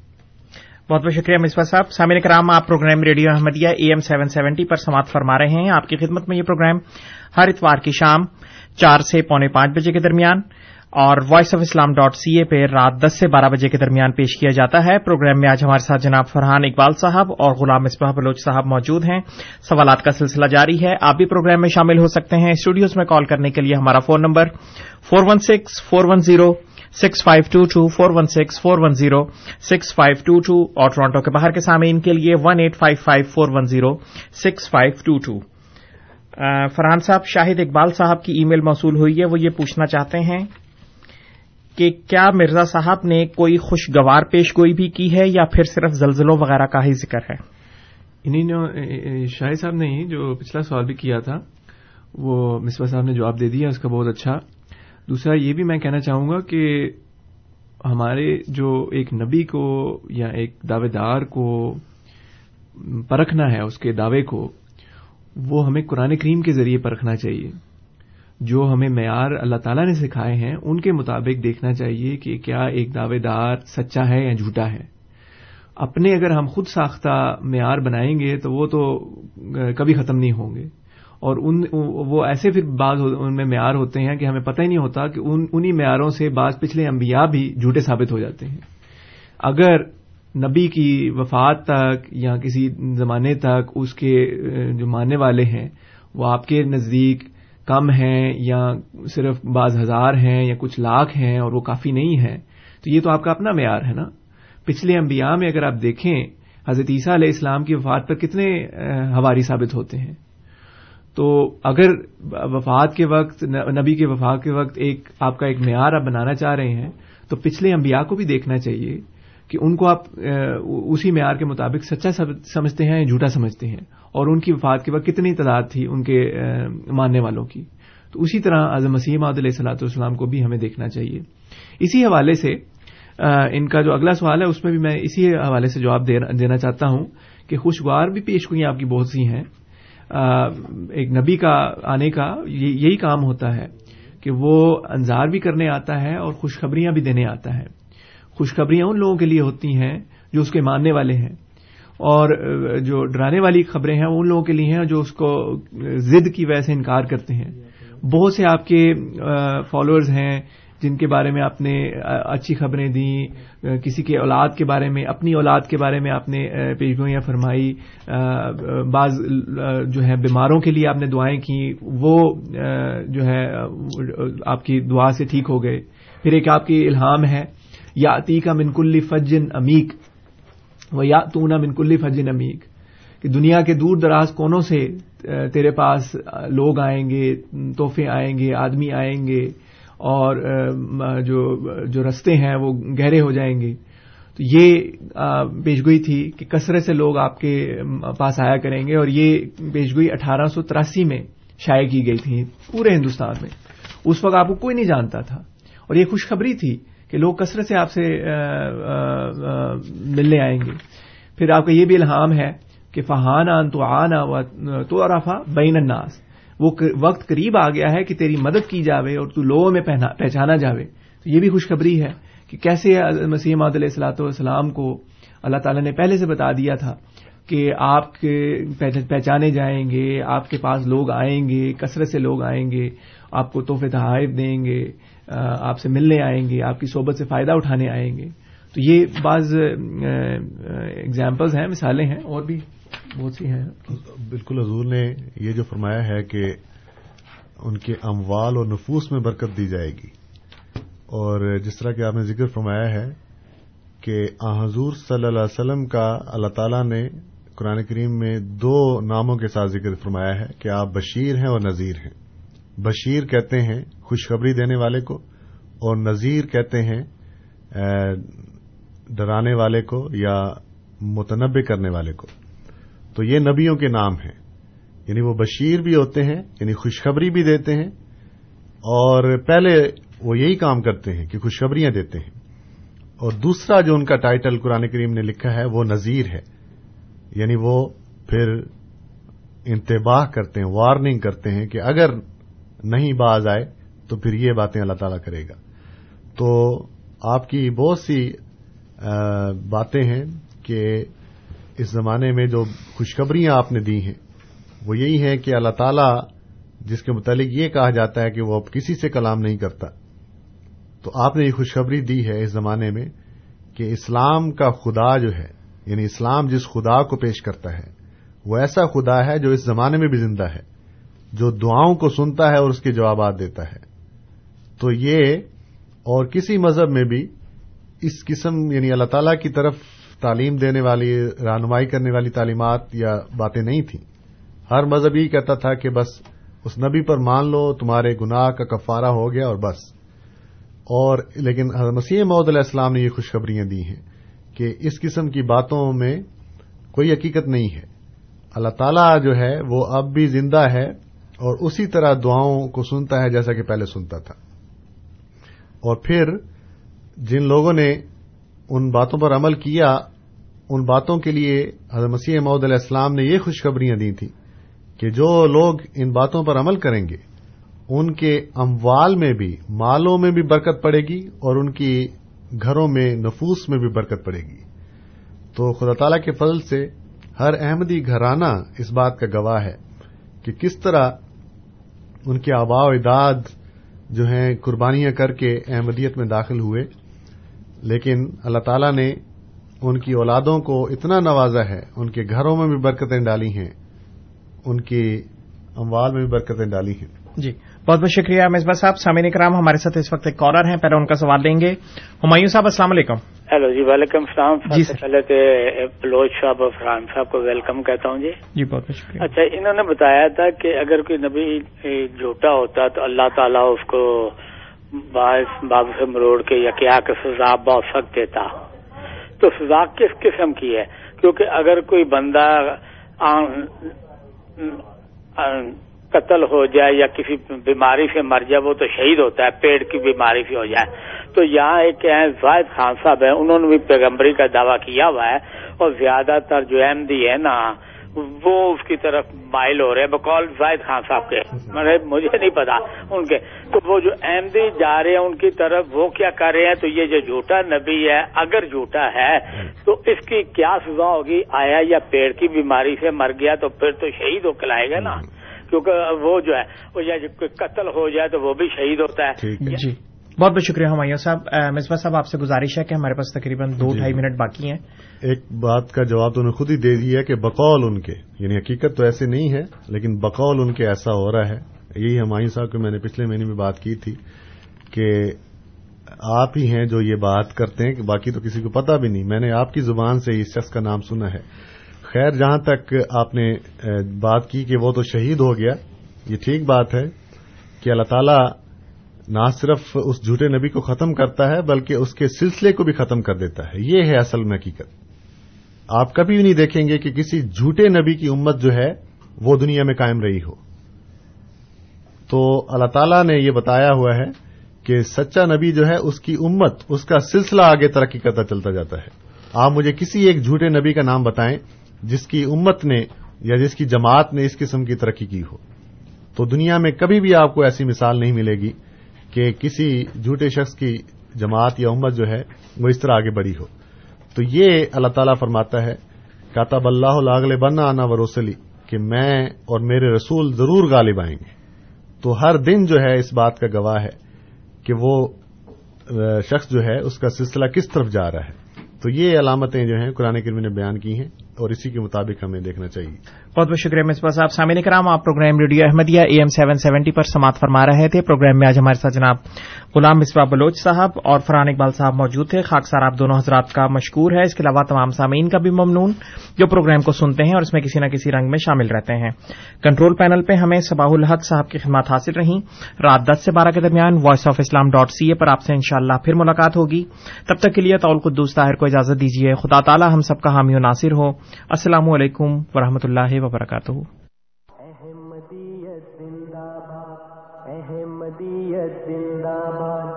[SPEAKER 3] بہت بہت شکریہ مصباح صاحب۔ سامع کرام، آپ programme radio Ahmadiyya A M seven seventy پر سماعت فرما رہے ہیں۔ آپ کی خدمت میں یہ پروگرام ہر اتوار کی شام چار سے پونے پانچ بجے کے درمیان اور voice of Islam dot C A پہ رات دس سے بارہ بجے کے درمیان پیش کیا جاتا ہے۔ پروگرام میں آج ہمارے ساتھ جناب فرحان اقبال صاحب اور غلام مصباح بلوچ صاحب موجود ہیں۔ سوالات کا سلسلہ جاری ہے۔ آپ بھی پروگرام میں شامل ہو سکتے ہیں۔ اسٹوڈیوز میں کال کرنے کے لیے ہمارا phone number four one six, four one zero, six five two two, four one six, four one zero, six five two two اور ٹورانٹو کے باہر کے سامعین کے لیے one eight five five, four one zero, six five two two. Farhan صاحب، شاہد اقبال صاحب کی ای میل موصول ہوئی ہے۔ وہ یہ پوچھنا چاہتے ہیں۔ کہ کیا مرزا صاحب نے کوئی خوشگوار پیش گوئی بھی کی ہے یا پھر صرف زلزلوں وغیرہ کا ہی ذکر ہے؟
[SPEAKER 4] انہیں شاہد صاحب نے ہی جو پچھلا سوال بھی کیا تھا، وہ مصباح صاحب نے جواب دے دیا، اس کا بہت اچھا۔ دوسرا یہ بھی میں کہنا چاہوں گا کہ ہمارے جو ایک نبی کو یا ایک دعوے دار کو پرکھنا ہے، اس کے دعوے کو، وہ ہمیں قرآن کریم کے ذریعے پرکھنا چاہیے۔ جو ہمیں معیار اللہ تعالیٰ نے سکھائے ہیں، ان کے مطابق دیکھنا چاہیے کہ کیا ایک دعوے دار سچا ہے یا جھوٹا ہے۔ اپنے اگر ہم خود ساختہ معیار بنائیں گے تو وہ تو کبھی ختم نہیں ہوں گے۔ اور ان، وہ ایسے پھر بعض ان میں معیار ہوتے ہیں کہ ہمیں پتہ ہی نہیں ہوتا کہ انہی معیاروں سے بعض پچھلے انبیاء بھی جھوٹے ثابت ہو جاتے ہیں۔ اگر نبی کی وفات تک یا کسی زمانے تک اس کے جو ماننے والے ہیں، وہ آپ کے نزدیک کم ہیں یا صرف بعض ہزار ہیں یا کچھ لاکھ ہیں اور وہ کافی نہیں ہے تو یہ تو آپ کا اپنا معیار ہے نا؟ پچھلے انبیاء میں اگر آپ دیکھیں، حضرت عیسیٰ علیہ السلام کی وفات پر کتنے ہواری ثابت ہوتے ہیں۔ تو اگر وفات کے وقت، نبی کے وفات کے وقت ایک آپ کا ایک معیار آپ بنانا چاہ رہے ہیں، تو پچھلے انبیاء کو بھی دیکھنا چاہیے کہ ان کو آپ اسی معیار کے مطابق سچا سمجھتے ہیں یا جھوٹا سمجھتے ہیں۔ اور ان کی وفات کے وقت کتنی تعداد تھی ان کے ماننے والوں کی۔ تو اسی طرح اعظم مسیح مسیم علیہ صلاحت والسلام کو بھی ہمیں دیکھنا چاہیے۔ اسی حوالے سے ان کا جو اگلا سوال ہے، اس میں بھی میں اسی حوالے سے جواب دینا چاہتا ہوں کہ خوشگوار بھی پیش گوئیاں آپ کی بہت سی ہیں۔ ایک نبی کا آنے کا یہی کام ہوتا ہے کہ وہ انظار بھی کرنے آتا ہے اور خوشخبریاں بھی دینے آتا ہے۔ خوشخبریاں ان لوگوں کے لیے ہوتی ہیں جو اس کے ماننے والے ہیں۔ اور جو ڈرانے والی خبریں ہیں، ان لوگوں کے لیے ہیں جو اس کو ضد کی وجہ سے انکار کرتے ہیں۔ بہت سے آپ کے فالوئرز ہیں جن کے بارے میں آپ نے اچھی خبریں دیں۔ کسی کے اولاد کے بارے میں، اپنی اولاد کے بارے میں آپ نے پیشگوئیاں فرمائی۔ بعض جو ہے بیماروں کے لیے آپ نے دعائیں کی وہ جو ہے آپ کی دعا سے ٹھیک ہو گئے۔ پھر ایک آپ کی الہام ہے یا عتیقہ منکلی فجن امیک و یا تونا منکلی فجن امیک کہ دنیا کے دور دراز کونوں سے تیرے پاس لوگ آئیں گے، تحفے آئیں گے، آدمی آئیں گے، اور جو جو رستے ہیں وہ گہرے ہو جائیں گے۔ تو یہ پیشگوئی تھی کہ کثرت سے لوگ آپ کے پاس آیا کریں گے، اور یہ پیشگوئی اٹھارہ سو تراسی میں شائع کی گئی تھی پورے ہندوستان میں۔ اس وقت آپ کو کوئی نہیں جانتا تھا۔ اور یہ خوشخبری تھی کہ لوگ کثرت سے آپ سے ملنے آئیں گے۔ پھر آپ کا یہ بھی الہام ہے کہ فہان آن تو آنا تو ارافا بین الناس۔ وہ وقت قریب آ گیا ہے کہ تیری مدد کی جاوے اور تو لوگوں میں پہچانا جاوے۔ تو یہ بھی خوشخبری ہے کہ کیسے مسیح محدود علیہ السلاۃ والسلام کو اللہ تعالیٰ نے پہلے سے بتا دیا تھا کہ آپ کے پہچانے جائیں گے، آپ کے پاس لوگ آئیں گے، کثرت سے لوگ آئیں گے، آپ کو تحفے تحائف دیں گے۔ آپ سے ملنے آئیں گے، آپ کی صحبت سے فائدہ اٹھانے آئیں گے۔ تو یہ بعض اگزامپلز ہیں، مثالیں ہیں، اور بھی بہت سی ہیں۔
[SPEAKER 5] بالکل حضور نے یہ جو فرمایا ہے کہ ان کے اموال اور نفوس میں برکت دی جائے گی۔ اور جس طرح کہ آپ نے ذکر فرمایا ہے کہ حضور صلی اللہ علیہ وسلم کا اللہ تعالی نے قرآن کریم میں دو ناموں کے ساتھ ذکر فرمایا ہے کہ آپ بشیر ہیں اور نذیر ہیں۔ بشیر کہتے ہیں، خوشخبری دینے والے کو، اور نذیر کہتے ہیں ڈرانے والے کو یا متنبع کرنے والے کو۔ تو یہ نبیوں کے نام ہیں۔ یعنی وہ بشیر بھی ہوتے ہیں یعنی خوشخبری بھی دیتے ہیں، اور پہلے وہ یہی کام کرتے ہیں کہ خوشخبریاں دیتے ہیں۔ اور دوسرا جو ان کا ٹائٹل قرآن کریم نے لکھا ہے، وہ نذیر ہے۔ یعنی وہ پھر انتباہ کرتے ہیں، وارننگ کرتے ہیں کہ اگر نہیں باز آئے تو پھر یہ باتیں اللہ تعالیٰ کرے گا۔ تو آپ کی بہت سی باتیں ہیں کہ اس زمانے میں جو خوشخبریاں آپ نے دی ہیں، وہ یہی ہیں کہ اللہ تعالیٰ جس کے متعلق یہ کہا جاتا ہے کہ وہ اب کسی سے کلام نہیں کرتا۔ تو آپ نے یہ خوشخبری دی ہے اس زمانے میں کہ اسلام کا خدا جو ہے یعنی اسلام جس خدا کو پیش کرتا ہے، وہ ایسا خدا ہے جو اس زمانے میں بھی زندہ ہے۔ جو دعاؤں کو سنتا ہے اور اس کے جوابات دیتا ہے۔ تو یہ اور کسی مذہب میں بھی اس قسم یعنی اللہ تعالی کی طرف تعلیم دینے والی، رہنمائی کرنے والی تعلیمات یا باتیں نہیں تھیں۔ ہر مذہب یہ کہتا تھا کہ بس اس نبی پر مان لو، تمہارے گناہ کا کفارہ ہو گیا اور بس۔ اور لیکن مسیح محدود علیہ السلام نے یہ خوشخبریاں دی ہیں کہ اس قسم کی باتوں میں کوئی حقیقت نہیں ہے۔ اللہ تعالیٰ جو ہے وہ اب بھی زندہ ہے۔ اور اسی طرح دعاؤں کو سنتا ہے جیسا کہ پہلے سنتا تھا۔ اور پھر جن لوگوں نے ان باتوں پر عمل کیا، ان باتوں کے لیے حضرت مسیح محدود علیہ السلام نے یہ خوشخبریاں دی تھیں کہ جو لوگ ان باتوں پر عمل کریں گے، ان کے اموال میں بھی، مالوں میں بھی برکت پڑے گی اور ان کی گھروں میں نفوس میں بھی برکت پڑے گی۔ تو خدا تعالی کے فضل سے ہر احمدی گھرانہ اس بات کا گواہ ہے۔ کہ کس طرح ان کے آبا و اجداد جو ہیں قربانیاں کر کے احمدیت میں داخل ہوئے، لیکن اللہ تعالی نے ان کی اولادوں کو اتنا نوازا ہے، ان کے گھروں میں بھی برکتیں ڈالی ہیں، ان کی اموال میں بھی برکتیں ڈالی ہیں۔
[SPEAKER 3] جی۔ بہت بہت شکریہ مصباح صاحب سامعین کرام ہمارے ساتھ اس وقت ایک کالر ہیں پہلے ان کا سوال لیں گے۔ ہمایوں صاحب السلام علیکم۔
[SPEAKER 7] ہیلو جی وعلیکم السلام۔
[SPEAKER 3] جی۔
[SPEAKER 7] پہلے تو بلوچ صاحب اور فرحان صاحب کو ویلکم کہتا ہوں جی۔
[SPEAKER 3] جی بہت بہت شکریہ۔
[SPEAKER 7] اچھا انہوں نے بتایا تھا کہ اگر کوئی نبی جھوٹا ہوتا تو اللہ تعالیٰ اس کو باعث باب سے مروڑ کے یا کیا کہ سزا بہت سخت دیتا۔ تو سزا کس قسم کی ہے؟ کیونکہ اگر کوئی بندہ آن- آن- قتل ہو جائے یا کسی بیماری سے مر جائے، وہ تو شہید ہوتا ہے، پیٹ کی بیماری سے ہو جائے۔ تو یہاں ایک ہیں، زاہد خان صاحب ہیں، انہوں نے بھی پیغمبری کا دعویٰ کیا ہوا ہے۔ اور زیادہ تر جو احمدی ہے نا، وہ اس کی طرف مائل ہو رہے ہیں، بقول زاہد خان صاحب کے۔ مجھے نہیں پتا ان کے۔ تو وہ جو احمدی جا رہے ہیں، ان کی طرف وہ کیا کر رہے ہیں؟ تو یہ جو جھوٹا نبی ہے، اگر جھوٹا ہے، تو اس کی کیا سزا ہوگی؟ آیا یا پیڑ کی بیماری سے مر گیا تو پھر تو شہید ہو کے لائے گا نا۔ کیونکہ وہ جو ہے وہ یا جب کوئی قتل ہو جائے تو وہ بھی شہید ہوتا ہے۔
[SPEAKER 5] ٹھیک
[SPEAKER 3] جی۔ بہت بہت شکریہ ہمایوں صاحب۔ مصباح صاحب آپ سے گزارش ہے کہ ہمارے پاس تقریباً دو
[SPEAKER 5] جی۔
[SPEAKER 3] ڈھائی منٹ باقی ہیں۔
[SPEAKER 5] ایک بات کا جواب تو انہوں نے خود ہی دے دیا کہ بقول ان کے یعنی حقیقت تو ایسے نہیں ہے لیکن بقول ان کے ایسا ہو رہا ہے۔ یہی ہمایوں صاحب کو میں نے پچھلے مہینے میں بات کی تھی کہ آپ ہی ہیں جو یہ بات کرتے ہیں کہ باقی تو کسی کو پتا بھی نہیں۔ میں نے آپ کی زبان سے اس شخص کا نام سنا ہے۔ خیر، جہاں تک آپ نے بات کی کہ وہ تو شہید ہو گیا، یہ ٹھیک بات ہے کہ اللہ تعالی نہ صرف اس جھوٹے نبی کو ختم کرتا ہے، بلکہ اس کے سلسلے کو بھی ختم کر دیتا ہے۔ یہ ہے اصل میں حقیقت۔ آپ کبھی بھی نہیں دیکھیں گے کہ کسی جھوٹے نبی کی امت جو ہے، وہ دنیا میں قائم رہی ہو۔ تو اللہ تعالیٰ نے یہ بتایا ہوا ہے کہ سچا نبی جو ہے، اس کی امت، اس کا سلسلہ آگے ترقی کرتا چلتا جاتا ہے۔ آپ مجھے کسی ایک جھوٹے نبی کا نام بتائیں جس کی امت نے یا جس کی جماعت نے اس قسم کی ترقی کی ہو۔ تو دنیا میں کبھی بھی آپ کو ایسی مثال نہیں ملے گی کہ کسی جھوٹے شخص کی جماعت یا امت جو ہے وہ اس طرح آگے بڑھی ہو۔ تو یہ اللہ تعالیٰ فرماتا ہے، کاتب اللہ لاغل بنا آنا و رسلی کہ میں اور میرے رسول ضرور غالب آئیں گے۔ تو ہر دن جو ہے اس بات کا گواہ ہے کہ وہ شخص جو ہے اس کا سلسلہ کس طرف جا رہا ہے۔ تو یہ علامتیں جو ہیں قرآن کریم نے بیان کی ہیں۔ اور اسی کے مطابق ہمیں دیکھنا چاہیے۔
[SPEAKER 3] بہت بہت شکریہ مصباح صاحب. سامعین کرام، آپ programme radio Ahmadiyya A M seven seventy پر سماعت فرما رہے تھے۔ پروگرام میں آج ہمارے ساتھ جناب غلام مصباح بلوچ صاحب اور فرحان اقبال صاحب موجود تھے۔ خاک سار، آپ دونوں حضرات کا مشکور ہے اس کے علاوہ تمام سامعین کا بھی ممنون جو پروگرام کو سنتے ہیں اور اس میں کسی نہ کسی رنگ میں شامل رہتے ہیں۔ کنٹرول پینل پہ ہمیں صباح الحق صاحب کی خدمات حاصل رہیں۔ رات دس سے بارہ کے درمیان voice of Islam dot C A پر آپ سے انشاءاللہ پھر ملاقات ہوگی۔ تب تک کے لیے طول قدوس طاہر کو اجازت دیجیے۔ خدا تعالی ہم سب کا حامی و ناصر ہو۔ السلام علیکم ورحمۃ اللہ وبرکاتہ۔
[SPEAKER 8] احمدیت زندہ باد احمدیت زندہ باد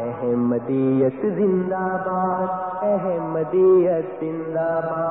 [SPEAKER 8] احمدیت زندہ باد احمدیت زندہ باد۔